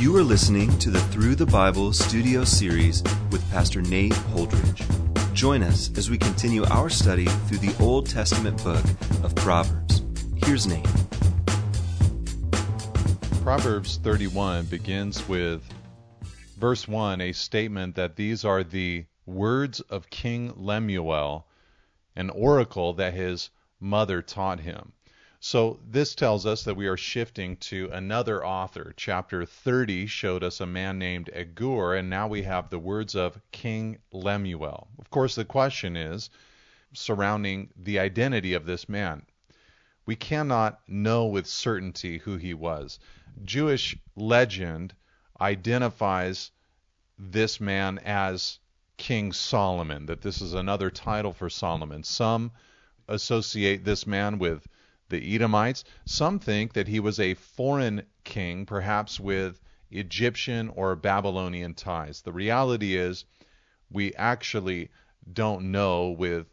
You are listening to the Through the Bible studio series with Pastor Nate Holdridge. Join us as we continue our study through the Old Testament book of Proverbs. Here's Nate. Proverbs 31 begins with verse 1, a statement that these are the words of King Lemuel, an oracle that his mother taught him. So this tells us that we are shifting to another author. Chapter 30 showed us a man named Agur, and now we have the words of King Lemuel. Of course, the question is surrounding the identity of this man. We cannot know with certainty who he was. Jewish legend identifies this man as King Solomon, that this is another title for Solomon. Some associate this man with the Edomites. Some think that he was a foreign king, perhaps with Egyptian or Babylonian ties. The reality is, we actually don't know with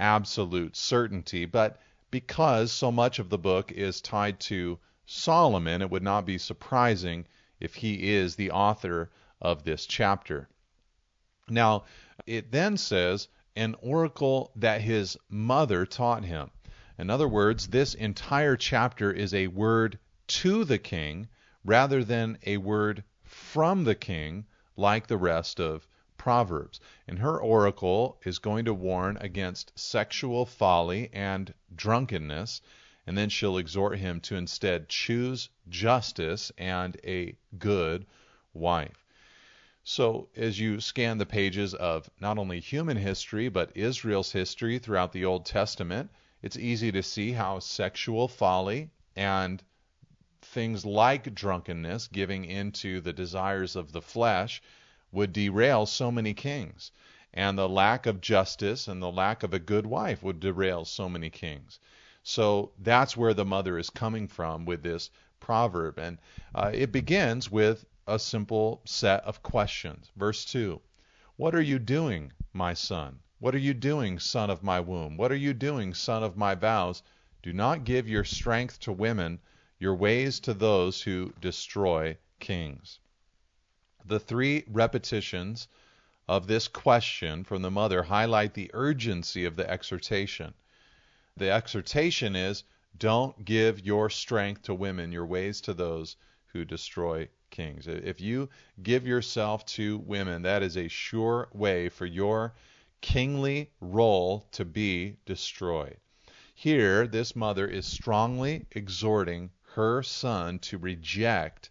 absolute certainty, but because so much of the book is tied to Solomon, it would not be surprising if he is the author of this chapter. Now, it then says, an oracle that his mother taught him. In other words, this entire chapter is a word to the king rather than a word from the king like the rest of Proverbs. And her oracle is going to warn against sexual folly and drunkenness, and then she'll exhort him to instead choose justice and a good wife. So, as you scan the pages of not only human history, but Israel's history throughout the Old Testament, it's easy to see how sexual folly and things like drunkenness, giving into the desires of the flesh, would derail so many kings. And the lack of justice and the lack of a good wife would derail so many kings. So that's where the mother is coming from with this proverb. And uh, it begins with a simple set of questions. Verse 2 What are you doing, my son? What are you doing, son of my womb? What are you doing, son of my vows? Do not give your strength to women, your ways to those who destroy kings. The three repetitions of this question from the mother highlight the urgency of the exhortation. The exhortation is don't give your strength to women, your ways to those who destroy kings. If you give yourself to women, that is a sure way for your kingly role to be destroyed. Here, this mother is strongly exhorting her son to reject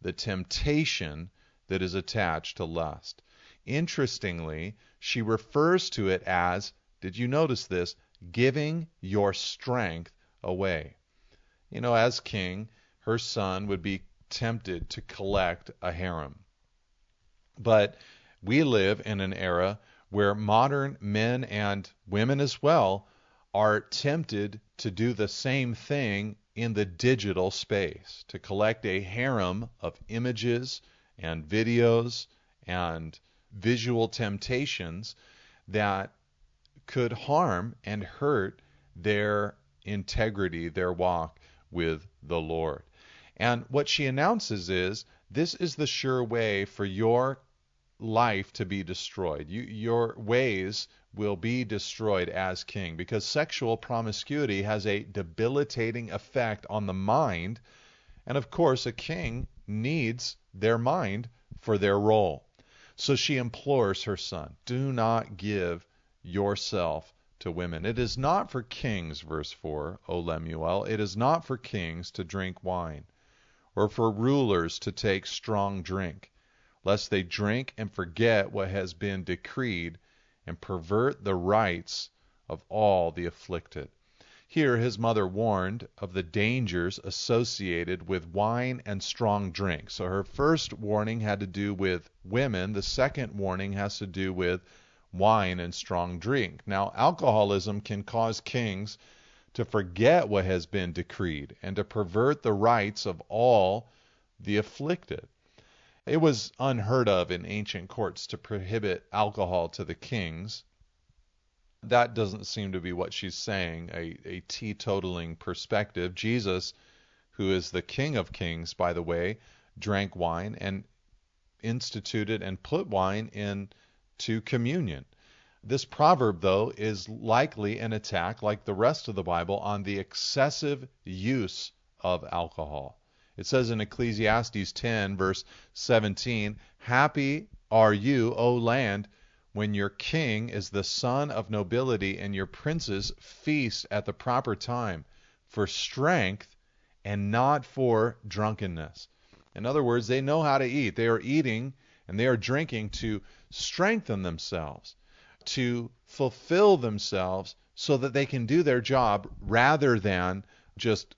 the temptation that is attached to lust. Interestingly, she refers to it as, did you notice this, giving your strength away. You know, as king, her son would be tempted to collect a harem. But we live in an era where modern men and women as well are tempted to do the same thing in the digital space, to collect a harem of images and videos and visual temptations that could harm and hurt their integrity, their walk with the Lord. And what she announces is this is the sure way for your life to be destroyed. You, your ways will be destroyed as king because sexual promiscuity has a debilitating effect on the mind. And of course, a king needs their mind for their role. So she implores her son, do not give yourself to women. It is not for kings, verse 4, O Lemuel, it is not for kings to drink wine, or for rulers to take strong drink lest they drink and forget what has been decreed and pervert the rights of all the afflicted. Here his mother warned of the dangers associated with wine and strong drink. So her first warning had to do with women, the second warning has to do with wine and strong drink. Now, alcoholism can cause kings to forget what has been decreed and to pervert the rights of all the afflicted. It was unheard of in ancient courts to prohibit alcohol to the kings. that doesn't seem to be what she's saying, a, a teetotaling perspective. Jesus, who is the King of Kings, by the way, drank wine and instituted and put wine into communion. This proverb, though, is likely an attack, like the rest of the Bible, on the excessive use of alcohol. It says in Ecclesiastes 10, verse 17, Happy are you, O land, when your king is the son of nobility and your princes feast at the proper time for strength and not for drunkenness. In other words, they know how to eat. They are eating and they are drinking to strengthen themselves, to fulfill themselves so that they can do their job rather than just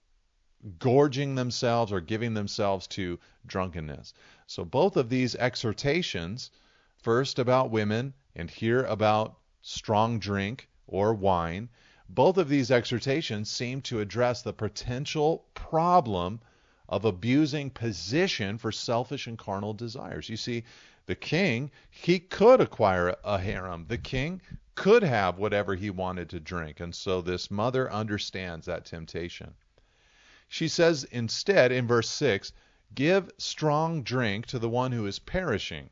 gorging themselves or giving themselves to drunkenness. So both of these exhortations, first about women and here about strong drink or wine, both of these exhortations seem to address the potential problem of abusing position for selfish and carnal desires. You see, the king, he could acquire a harem. The king could have whatever he wanted to drink. And so this mother understands that temptation. She says instead in verse 6 Give strong drink to the one who is perishing,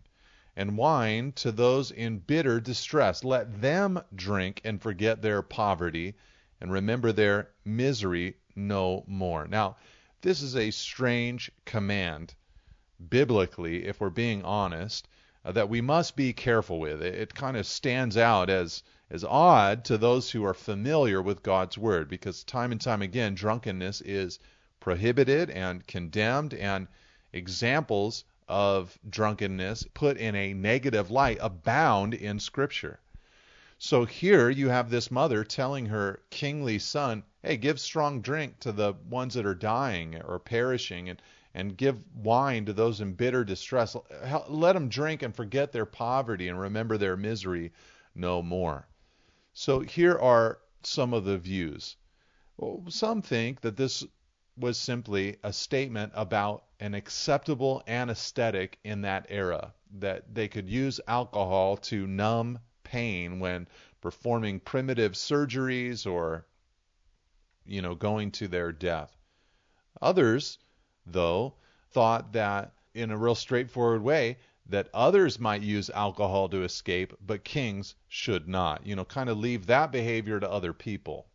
and wine to those in bitter distress. Let them drink and forget their poverty and remember their misery no more. Now, this is a strange command, biblically, if we're being honest, uh, that we must be careful with. It, it kind of stands out as as odd to those who are familiar with God's word because time and time again drunkenness is prohibited and condemned and examples of drunkenness put in a negative light abound in scripture. So here you have this mother telling her kingly son, "Hey, give strong drink to the ones that are dying or perishing and and give wine to those in bitter distress. Let them drink and forget their poverty and remember their misery no more." So here are some of the views. Some think that this was simply a statement about an acceptable anesthetic in that era, that they could use alcohol to numb pain when performing primitive surgeries or you know going to their death. Others, though, thought that in a real straightforward way that others might use alcohol to escape, but kings should not. You know, kind of leave that behavior to other people.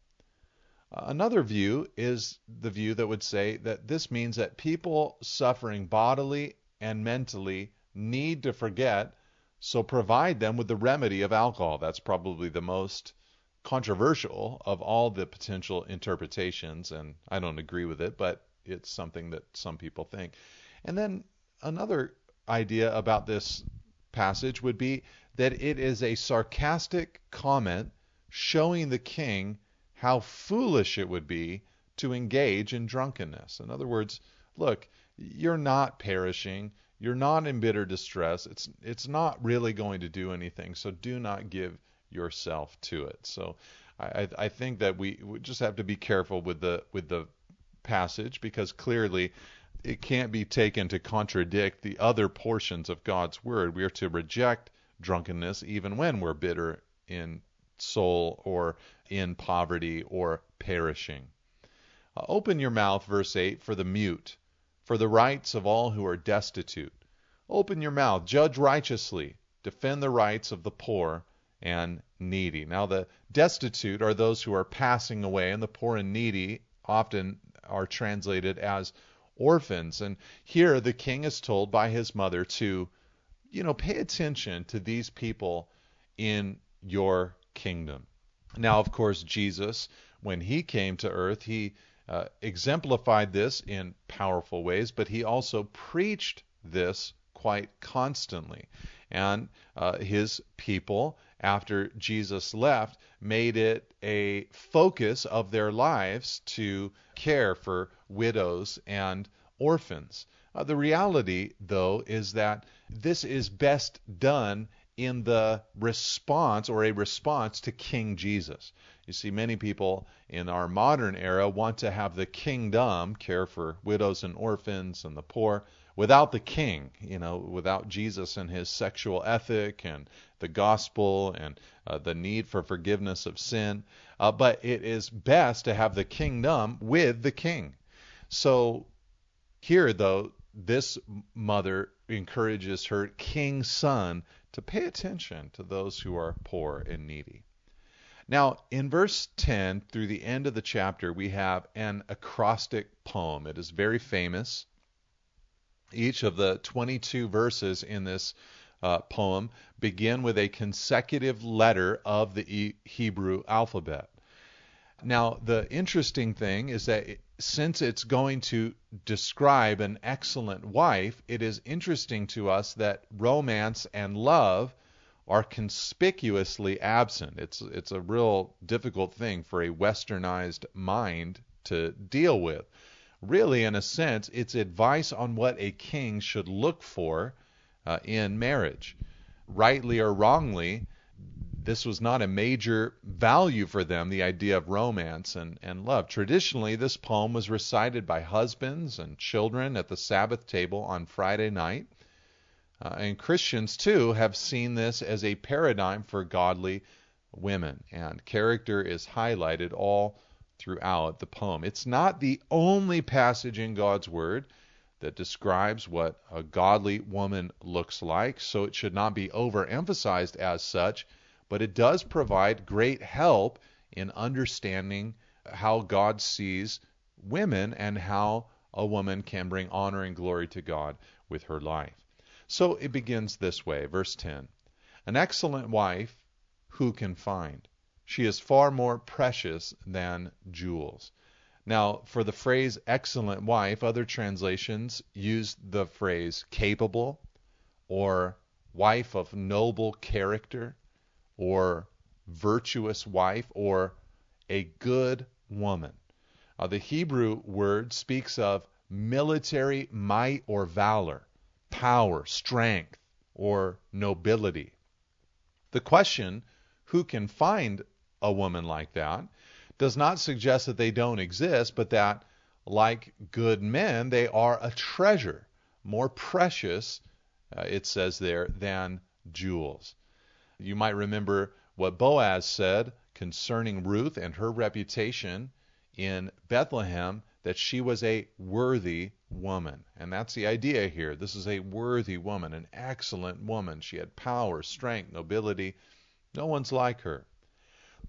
Uh, another view is the view that would say that this means that people suffering bodily and mentally need to forget, so provide them with the remedy of alcohol. That's probably the most controversial of all the potential interpretations, and I don't agree with it, but it's something that some people think. And then another idea about this passage would be that it is a sarcastic comment showing the king how foolish it would be to engage in drunkenness. In other words, look, you're not perishing. You're not in bitter distress. It's it's not really going to do anything. So do not give yourself to it. So I, I think that we, we just have to be careful with the with the passage because clearly it can't be taken to contradict the other portions of God's word. We are to reject drunkenness even when we're bitter in soul or in poverty or perishing. Uh, open your mouth, verse 8, for the mute, for the rights of all who are destitute. Open your mouth, judge righteously, defend the rights of the poor and needy. Now, the destitute are those who are passing away, and the poor and needy often are translated as orphans. And here the king is told by his mother to, you know, pay attention to these people in your kingdom. Now, of course, Jesus, when he came to earth, he uh, exemplified this in powerful ways, but he also preached this quite constantly. And uh, his people, after Jesus left, made it a focus of their lives to care for widows and orphans. Uh, the reality, though, is that this is best done in the response or a response to King Jesus. You see, many people in our modern era want to have the kingdom care for widows and orphans and the poor without the king, you know, without Jesus and his sexual ethic and the gospel and uh, the need for forgiveness of sin. Uh, but it is best to have the kingdom with the king. So here, though, this mother encourages her king son to pay attention to those who are poor and needy. Now, in verse 10 through the end of the chapter, we have an acrostic poem. It is very famous. Each of the 22 verses in this uh, poem begin with a consecutive letter of the Hebrew alphabet. Now, the interesting thing is that since it's going to describe an excellent wife, it is interesting to us that romance and love are conspicuously absent. It's it's a real difficult thing for a westernized mind to deal with. Really, in a sense, it's advice on what a king should look for uh, in marriage. Rightly or wrongly, this was not a major value for them, the idea of romance and, and love. Traditionally, this poem was recited by husbands and children at the Sabbath table on Friday night. Uh, and Christians, too, have seen this as a paradigm for godly women, and character is highlighted all throughout the poem. It's not the only passage in God's Word that describes what a godly woman looks like, so it should not be overemphasized as such, but it does provide great help in understanding how God sees women and how a woman can bring honor and glory to God with her life. So it begins this way, verse 10 An excellent wife who can find? She is far more precious than jewels. Now, for the phrase excellent wife, other translations use the phrase capable or wife of noble character or virtuous wife or a good woman. Uh, the Hebrew word speaks of military might or valor power, strength, or nobility. The question, who can find a woman like that, does not suggest that they don't exist, but that, like good men, they are a treasure, more precious, uh, it says there, than jewels. You might remember what Boaz said concerning Ruth and her reputation in Bethlehem that she was a worthy woman. And that's the idea here. This is a worthy woman, an excellent woman. She had power, strength, nobility. No one's like her.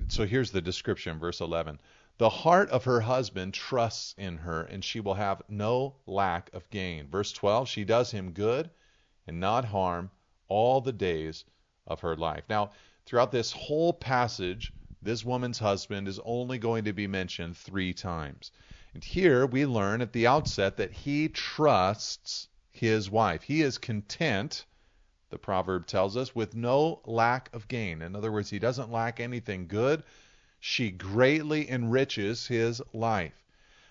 So here's the description, verse 11. The heart of her husband trusts in her, and she will have no lack of gain. Verse 12, she does him good and not harm all the days of her life. Now, throughout this whole passage, this woman's husband is only going to be mentioned three times. And here we learn at the outset that he trusts his wife. He is content, the proverb tells us, with no lack of gain. In other words, he doesn't lack anything good. She greatly enriches his life.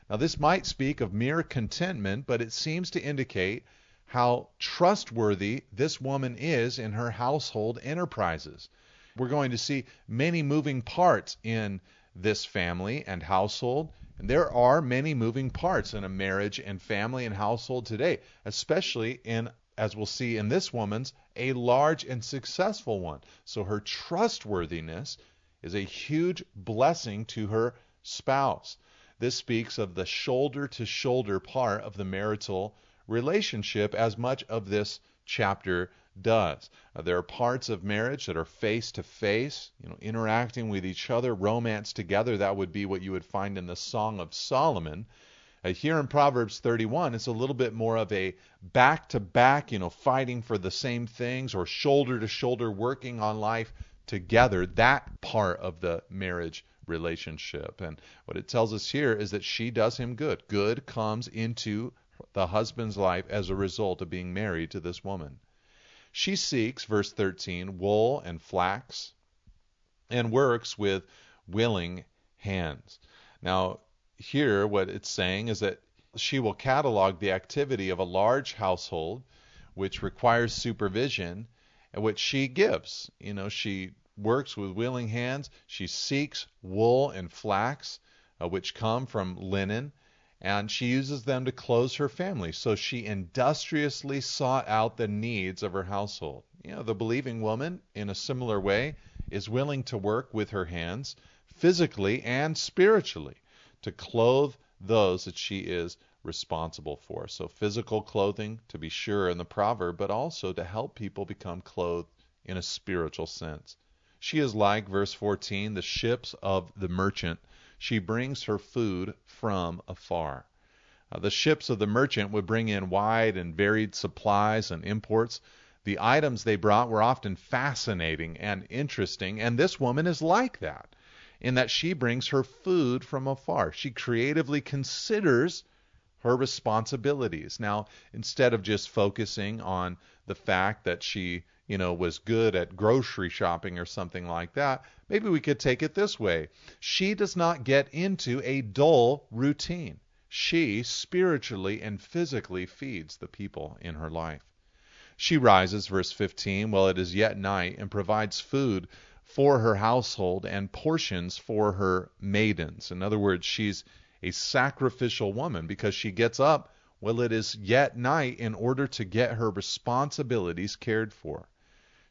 Now, this might speak of mere contentment, but it seems to indicate how trustworthy this woman is in her household enterprises. We're going to see many moving parts in this family and household. And there are many moving parts in a marriage and family and household today, especially in, as we'll see in this woman's, a large and successful one. So her trustworthiness is a huge blessing to her spouse. This speaks of the shoulder to shoulder part of the marital relationship, as much of this chapter does. Uh, there are parts of marriage that are face to face, you know, interacting with each other, romance together. That would be what you would find in the Song of Solomon. Uh, here in Proverbs 31, it's a little bit more of a back to back, you know, fighting for the same things or shoulder to shoulder working on life together. That part of the marriage relationship. And what it tells us here is that she does him good. Good comes into the husband's life as a result of being married to this woman. She seeks, verse 13, wool and flax, and works with willing hands. Now, here, what it's saying is that she will catalog the activity of a large household which requires supervision and which she gives. You know, she works with willing hands. She seeks wool and flax, uh, which come from linen, and she uses them to clothe her family. So she industriously sought out the needs of her household. You know, the believing woman, in a similar way, is willing to work with her hands, physically and spiritually, to clothe those that she is responsible for. So, physical clothing, to be sure, in the proverb, but also to help people become clothed in a spiritual sense. She is like, verse 14, the ships of the merchant. She brings her food from afar. Uh, the ships of the merchant would bring in wide and varied supplies and imports. The items they brought were often fascinating and interesting, and this woman is like that in that she brings her food from afar. She creatively considers her responsibilities. Now, instead of just focusing on the fact that she, you know, was good at grocery shopping or something like that, maybe we could take it this way. She does not get into a dull routine. She spiritually and physically feeds the people in her life. She rises, verse 15, while it is yet night, and provides food for her household and portions for her maidens. In other words, she's a sacrificial woman because she gets up while it is yet night in order to get her responsibilities cared for.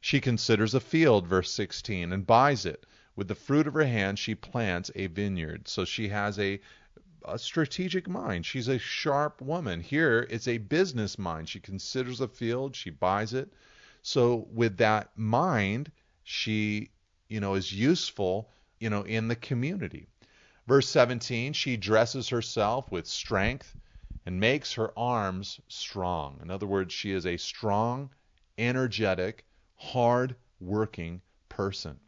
She considers a field, verse 16, and buys it. With the fruit of her hand, she plants a vineyard. So she has a, a strategic mind. She's a sharp woman. Here, it's a business mind. She considers a field, she buys it. So, with that mind, she, you know, is useful, you know, in the community. Verse 17, she dresses herself with strength and makes her arms strong. In other words, she is a strong, energetic, hard working person.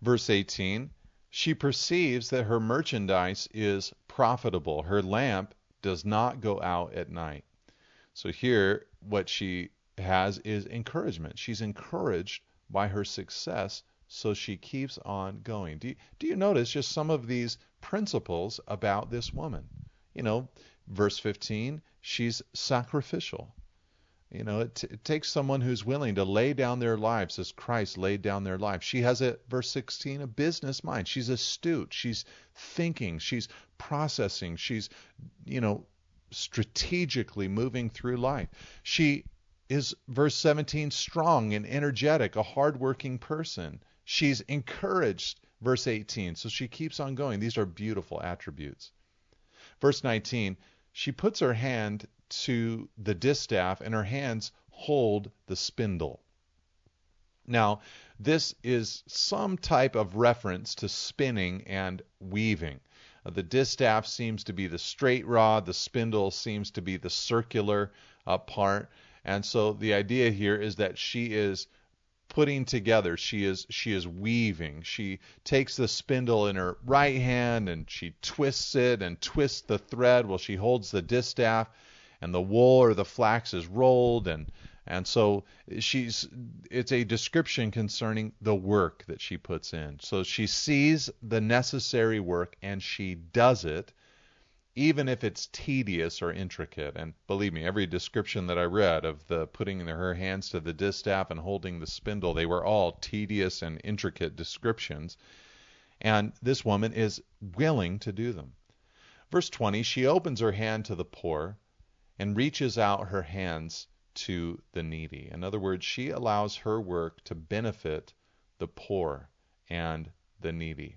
Verse 18, she perceives that her merchandise is profitable. Her lamp does not go out at night. So here, what she has is encouragement. She's encouraged by her success so she keeps on going. Do you, do you notice just some of these principles about this woman? You know, verse 15, she's sacrificial. You know, it, t- it, takes someone who's willing to lay down their lives as Christ laid down their life. She has a verse 16 a business mind. She's astute. She's thinking. She's processing. She's, you know, strategically moving through life. She is verse 17 strong and energetic, a hardworking person. She's encouraged, verse 18. So she keeps on going. These are beautiful attributes. Verse 19, she puts her hand to the distaff, and her hands hold the spindle. Now, this is some type of reference to spinning and weaving. Uh, the distaff seems to be the straight rod, the spindle seems to be the circular uh, part. And so the idea here is that she is putting together. She is she is weaving. She takes the spindle in her right hand and she twists it and twists the thread while she holds the distaff and the wool or the flax is rolled and and so she's it's a description concerning the work that she puts in. So she sees the necessary work and she does it even if it's tedious or intricate. And believe me, every description that I read of the putting her hands to the distaff and holding the spindle, they were all tedious and intricate descriptions. And this woman is willing to do them. Verse 20 She opens her hand to the poor and reaches out her hands to the needy. In other words, she allows her work to benefit the poor and the needy.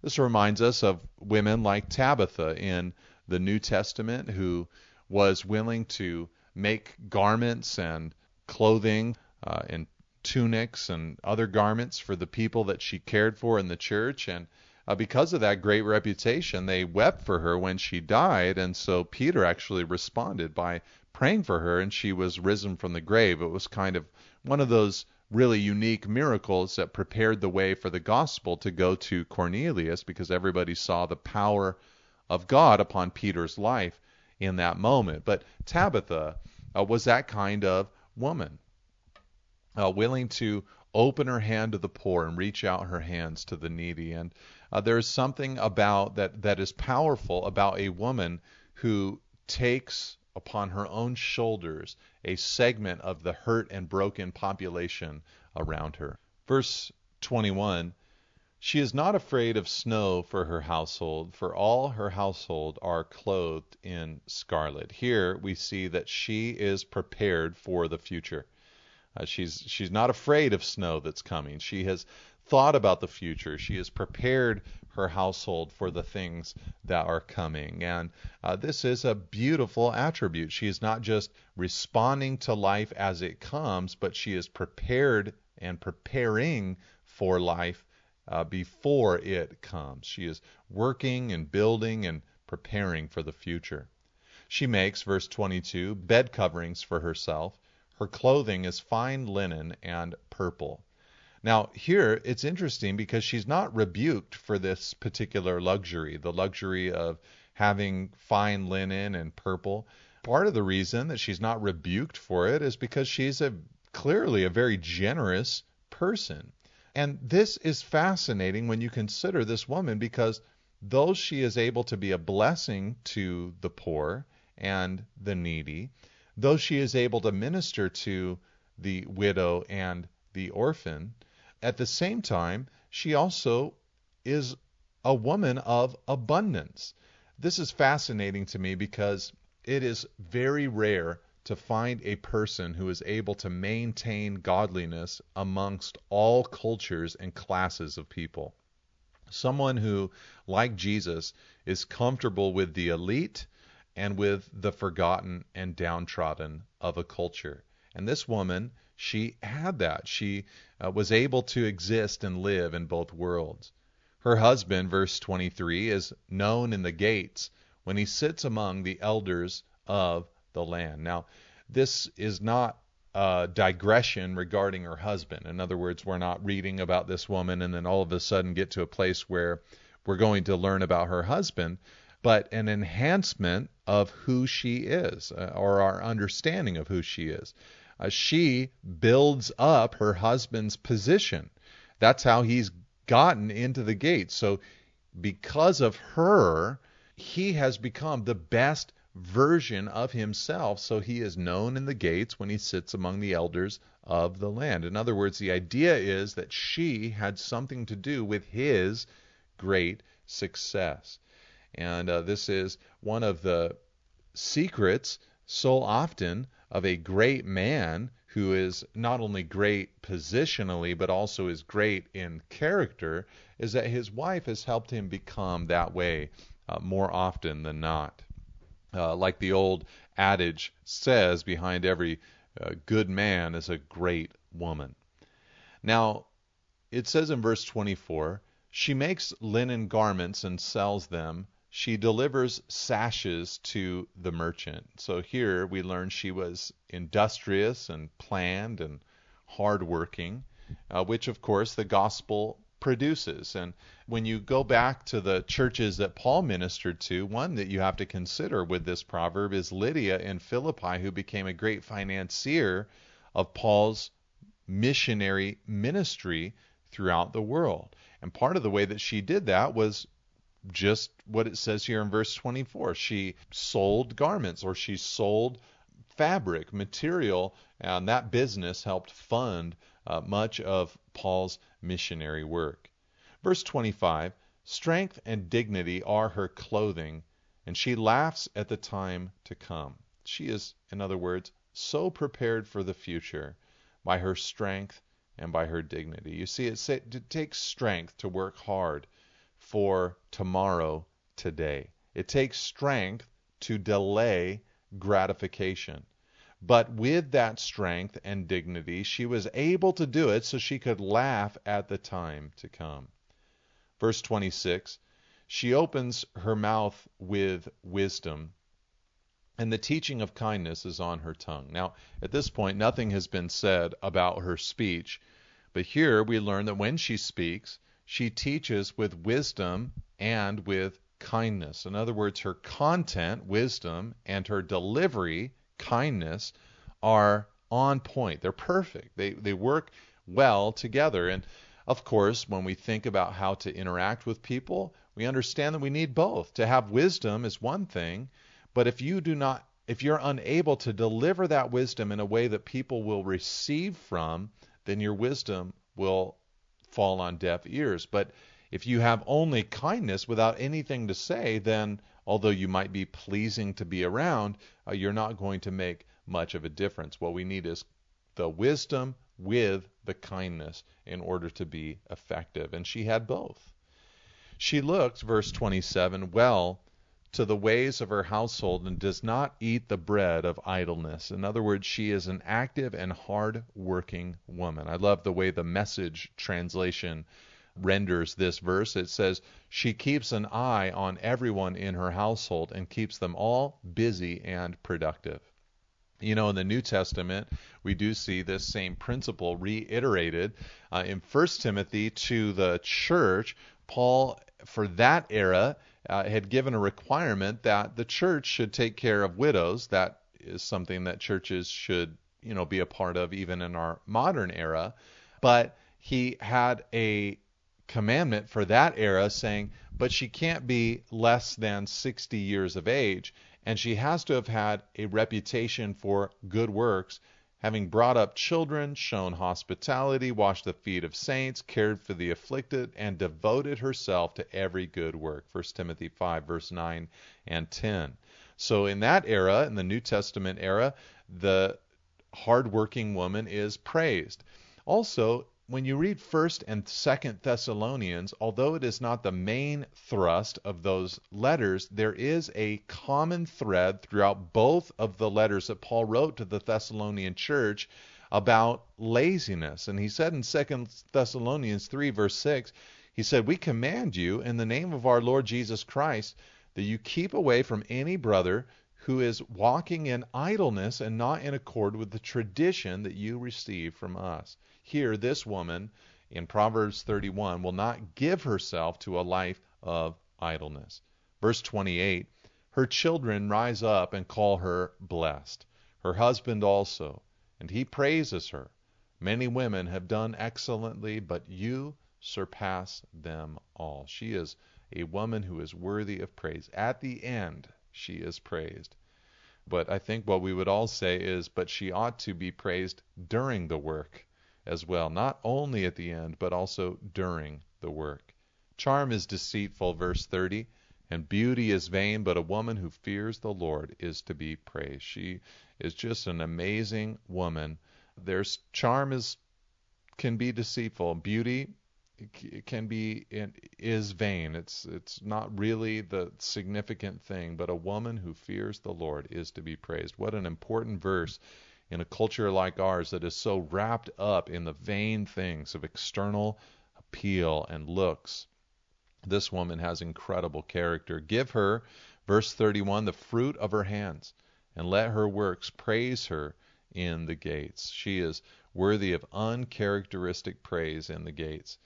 This reminds us of women like Tabitha in the New Testament who was willing to make garments and clothing uh, and tunics and other garments for the people that she cared for in the church. And uh, because of that great reputation, they wept for her when she died. And so Peter actually responded by praying for her, and she was risen from the grave. It was kind of one of those really unique miracles that prepared the way for the gospel to go to Cornelius because everybody saw the power of God upon Peter's life in that moment. But Tabitha uh, was that kind of woman, uh, willing to open her hand to the poor and reach out her hands to the needy. And uh, there is something about that that is powerful about a woman who takes upon her own shoulders a segment of the hurt and broken population around her. Verse 21 She is not afraid of snow for her household, for all her household are clothed in scarlet. Here we see that she is prepared for the future. Uh, she's she's not afraid of snow that's coming. She has thought about the future. She has prepared her household for the things that are coming. And uh, this is a beautiful attribute. She is not just responding to life as it comes, but she is prepared and preparing for life uh, before it comes. She is working and building and preparing for the future. She makes, verse 22, bed coverings for herself. Her clothing is fine linen and purple. Now, here it's interesting because she's not rebuked for this particular luxury, the luxury of having fine linen and purple. Part of the reason that she's not rebuked for it is because she's a clearly a very generous person. And this is fascinating when you consider this woman because though she is able to be a blessing to the poor and the needy, though she is able to minister to the widow and the orphan, at the same time, she also is a woman of abundance. This is fascinating to me because it is very rare to find a person who is able to maintain godliness amongst all cultures and classes of people. Someone who, like Jesus, is comfortable with the elite and with the forgotten and downtrodden of a culture. And this woman, she had that. She uh, was able to exist and live in both worlds. Her husband, verse 23, is known in the gates when he sits among the elders of the land. Now, this is not a digression regarding her husband. In other words, we're not reading about this woman and then all of a sudden get to a place where we're going to learn about her husband, but an enhancement of who she is uh, or our understanding of who she is. Uh, she builds up her husband's position. That's how he's gotten into the gate. So, because of her, he has become the best version of himself, so he is known in the gates when he sits among the elders of the land. In other words, the idea is that she had something to do with his great success. And uh, this is one of the secrets so often of a great man who is not only great positionally but also is great in character is that his wife has helped him become that way uh, more often than not. Uh, like the old adage says, behind every uh, good man is a great woman. Now, it says in verse 24, she makes linen garments and sells them. She delivers sashes to the merchant. So here we learn she was industrious and planned and hardworking, uh, which of course the gospel produces. And when you go back to the churches that Paul ministered to, one that you have to consider with this proverb is Lydia in Philippi, who became a great financier of Paul's missionary ministry throughout the world. And part of the way that she did that was just what it says here in verse 24. She sold garments or she sold fabric, material, and that business helped fund uh, much of Paul's missionary work. Verse 25 Strength and dignity are her clothing, and she laughs at the time to come. She is, in other words, so prepared for the future by her strength and by her dignity. You see, it takes strength to work hard for tomorrow today. It takes strength to delay gratification. But with that strength and dignity, she was able to do it so she could laugh at the time to come. Verse 26 She opens her mouth with wisdom, and the teaching of kindness is on her tongue. Now, at this point, nothing has been said about her speech, but here we learn that when she speaks, she teaches with wisdom and with kindness. In other words, her content, wisdom, and her delivery, kindness are on point. They're perfect. They they work well together. And of course, when we think about how to interact with people, we understand that we need both. To have wisdom is one thing, but if you do not if you're unable to deliver that wisdom in a way that people will receive from, then your wisdom will fall on deaf ears. But if you have only kindness without anything to say, then although you might be pleasing to be around, uh, you're not going to make much of a difference. What we need is the wisdom with the kindness in order to be effective. And she had both. She looked, verse 27, well to the ways of her household and does not eat the bread of idleness. In other words, she is an active and hard working woman. I love the way the message translation renders this verse. It says, She keeps an eye on everyone in her household and keeps them all busy and productive. You know, in the New Testament, we do see this same principle reiterated uh, in 1 Timothy to the church. Paul, for that era, uh, had given a requirement that the church should take care of widows. That is something that churches should, you know, be a part of even in our modern era. But he had a commandment for that era saying, but she can't be less than 60 years of age, and she has to have had a reputation for good works, having brought up children, shown hospitality, washed the feet of saints, cared for the afflicted, and devoted herself to every good work. 1 Timothy 5, verse 9 and 10. So in that era, in the New Testament era, the hardworking woman is praised. Also, when you read 1st and 2nd Thessalonians, although it is not the main thrust of those letters, there is a common thread throughout both of the letters that Paul wrote to the Thessalonian church about laziness. And he said in 2nd Thessalonians 3 verse 6, he said, "We command you in the name of our Lord Jesus Christ that you keep away from any brother who is walking in idleness and not in accord with the tradition that you received from us." Here, this woman in Proverbs 31 will not give herself to a life of idleness. Verse 28 Her children rise up and call her blessed, her husband also, and he praises her. Many women have done excellently, but you surpass them all. She is a woman who is worthy of praise. At the end, she is praised. But I think what we would all say is, but she ought to be praised during the work as well, not only at the end, but also during the work. Charm is deceitful, verse 30, and beauty is vain, but a woman who fears the Lord is to be praised. She is just an amazing woman. There's charm is can be deceitful. Beauty can be is vain. It's it's not really the significant thing, but a woman who fears the Lord is to be praised. What an important verse in a culture like ours that is so wrapped up in the vain things of external appeal and looks. This woman has incredible character. Give her, verse 31, the fruit of her hands, and let her works praise her in the gates. She is worthy of uncharacteristic praise in the gates.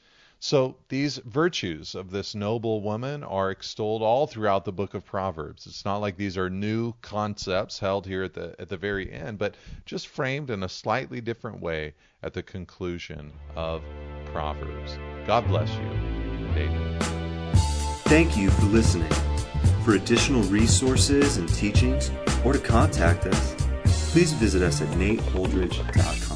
So these virtues of this noble woman are extolled all throughout the book of Proverbs. It's not like these are new concepts held here at the at the very end, but just framed in a slightly different way at the conclusion of Proverbs. God bless you, David. Thank you for listening. For additional resources and teachings, or to contact us, please visit us at nateholdridge.com.